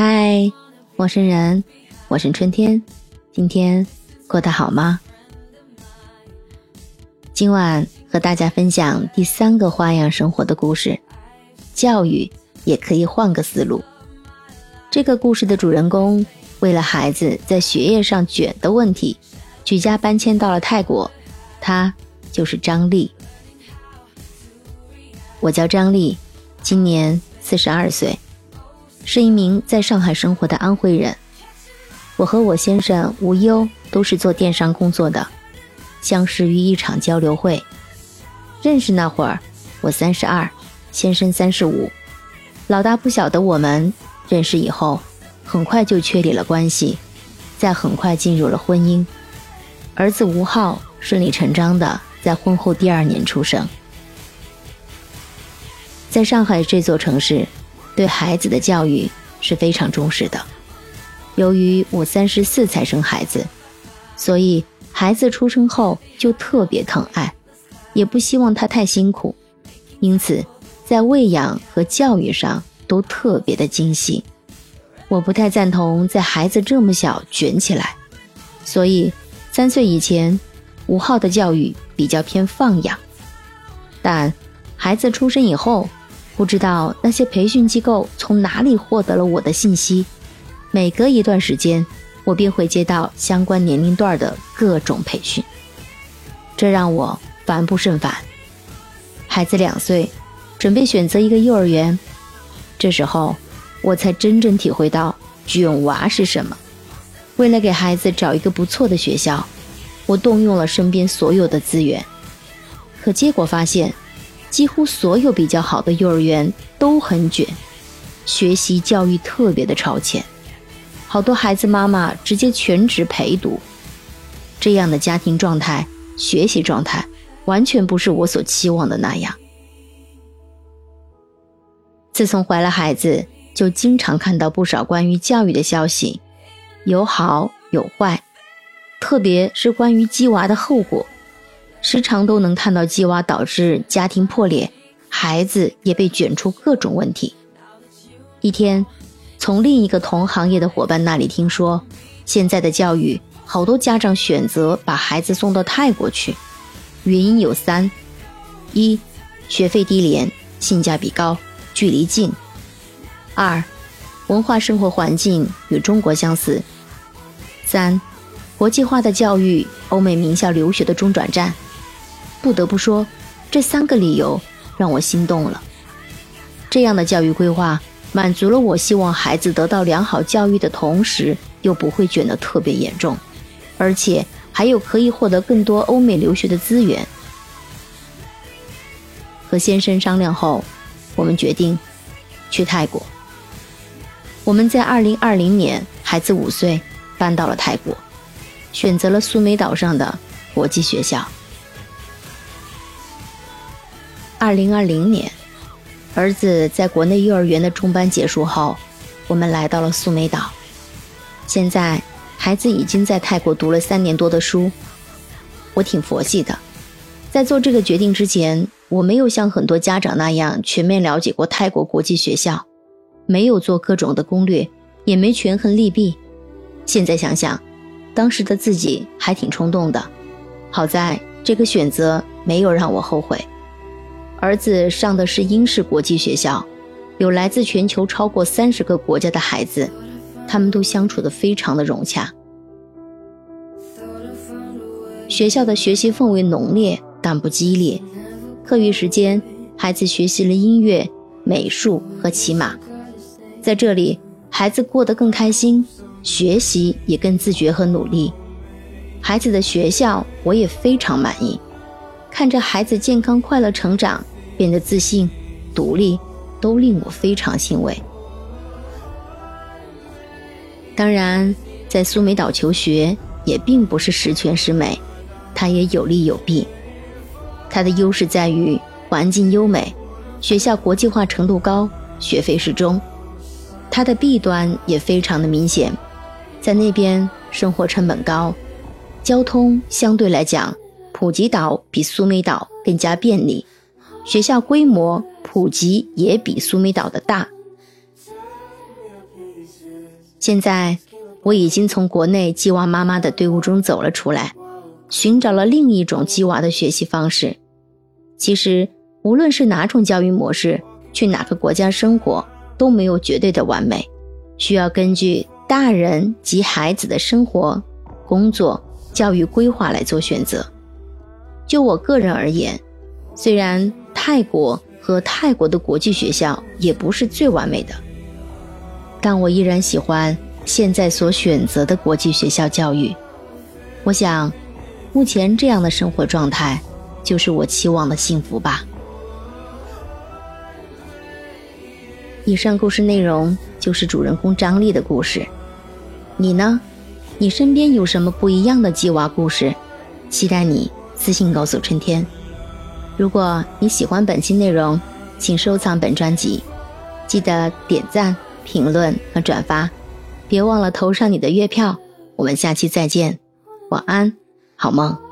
嗨，陌生人，我是春天，今天过得好吗？今晚和大家分享第三个花样生活的故事，教育也可以换个思路。这个故事的主人公为了孩子在学业上卷的问题，举家搬迁到了泰国，他就是张丽。我叫张丽，今年四十二岁。是一名在上海生活的安徽人，我和我先生吴优都是做电商工作的，相识于一场交流会。认识那会儿，我三十二，先生三十五，老大不小的我们认识以后，很快就确立了关系，再很快进入了婚姻，儿子吴昊顺理成章的在婚后第二年出生。在上海这座城市。对孩子的教育是非常重视的。由于我三十四才生孩子，所以孩子出生后就特别疼爱，也不希望他太辛苦，因此在喂养和教育上都特别的精细。我不太赞同在孩子这么小卷起来，所以三岁以前，吴昊的教育比较偏放养。但孩子出生以后，不知道那些培训机构从哪里获得了我的信息，每隔一段时间，我便会接到相关年龄段的各种培训，这让我烦不胜烦。孩子两岁，准备选择一个幼儿园，这时候我才真正体会到卷娃是什么。为了给孩子找一个不错的学校，我动用了身边所有的资源，可结果发现。几乎所有比较好的幼儿园都很卷，学习教育特别的超前，好多孩子妈妈直接全职陪读，这样的家庭状态、学习状态，完全不是我所期望的那样。自从怀了孩子，就经常看到不少关于教育的消息，有好有坏，特别是关于鸡娃的后果。时常都能看到鸡娃导致家庭破裂，孩子也被卷出各种问题。一天，从另一个同行业的伙伴那里听说，现在的教育好多家长选择把孩子送到泰国去，原因有三：一，学费低廉，性价比高，距离近；二，文化生活环境与中国相似；三，国际化的教育，欧美名校留学的中转站。不得不说，这三个理由让我心动了。这样的教育规划满足了我希望孩子得到良好教育的同时，又不会卷得特别严重，而且还有可以获得更多欧美留学的资源。和先生商量后，我们决定去泰国。我们在2020年孩子五岁搬到了泰国，选择了苏梅岛上的国际学校。二零二零年，儿子在国内幼儿园的中班结束后，我们来到了苏梅岛。现在，孩子已经在泰国读了三年多的书。我挺佛系的，在做这个决定之前，我没有像很多家长那样全面了解过泰国国际学校，没有做各种的攻略，也没权衡利弊。现在想想，当时的自己还挺冲动的。好在这个选择没有让我后悔。儿子上的是英式国际学校，有来自全球超过三十个国家的孩子，他们都相处的非常的融洽。学校的学习氛围浓烈但不激烈，课余时间孩子学习了音乐、美术和骑马，在这里孩子过得更开心，学习也更自觉和努力。孩子的学校我也非常满意。看着孩子健康快乐成长，变得自信、独立，都令我非常欣慰。当然，在苏梅岛求学也并不是十全十美，它也有利有弊。它的优势在于环境优美，学校国际化程度高，学费适中。它的弊端也非常的明显，在那边生活成本高，交通相对来讲。普吉岛比苏梅岛更加便利，学校规模普及也比苏梅岛的大。现在我已经从国内鸡娃妈妈的队伍中走了出来，寻找了另一种鸡娃的学习方式。其实，无论是哪种教育模式，去哪个国家生活都没有绝对的完美，需要根据大人及孩子的生活、工作、教育规划来做选择。就我个人而言，虽然泰国和泰国的国际学校也不是最完美的，但我依然喜欢现在所选择的国际学校教育。我想，目前这样的生活状态，就是我期望的幸福吧。以上故事内容就是主人公张丽的故事，你呢？你身边有什么不一样的鸡娃故事？期待你。私信告诉春天，如果你喜欢本期内容，请收藏本专辑，记得点赞、评论和转发，别忘了投上你的月票。我们下期再见，晚安，好梦。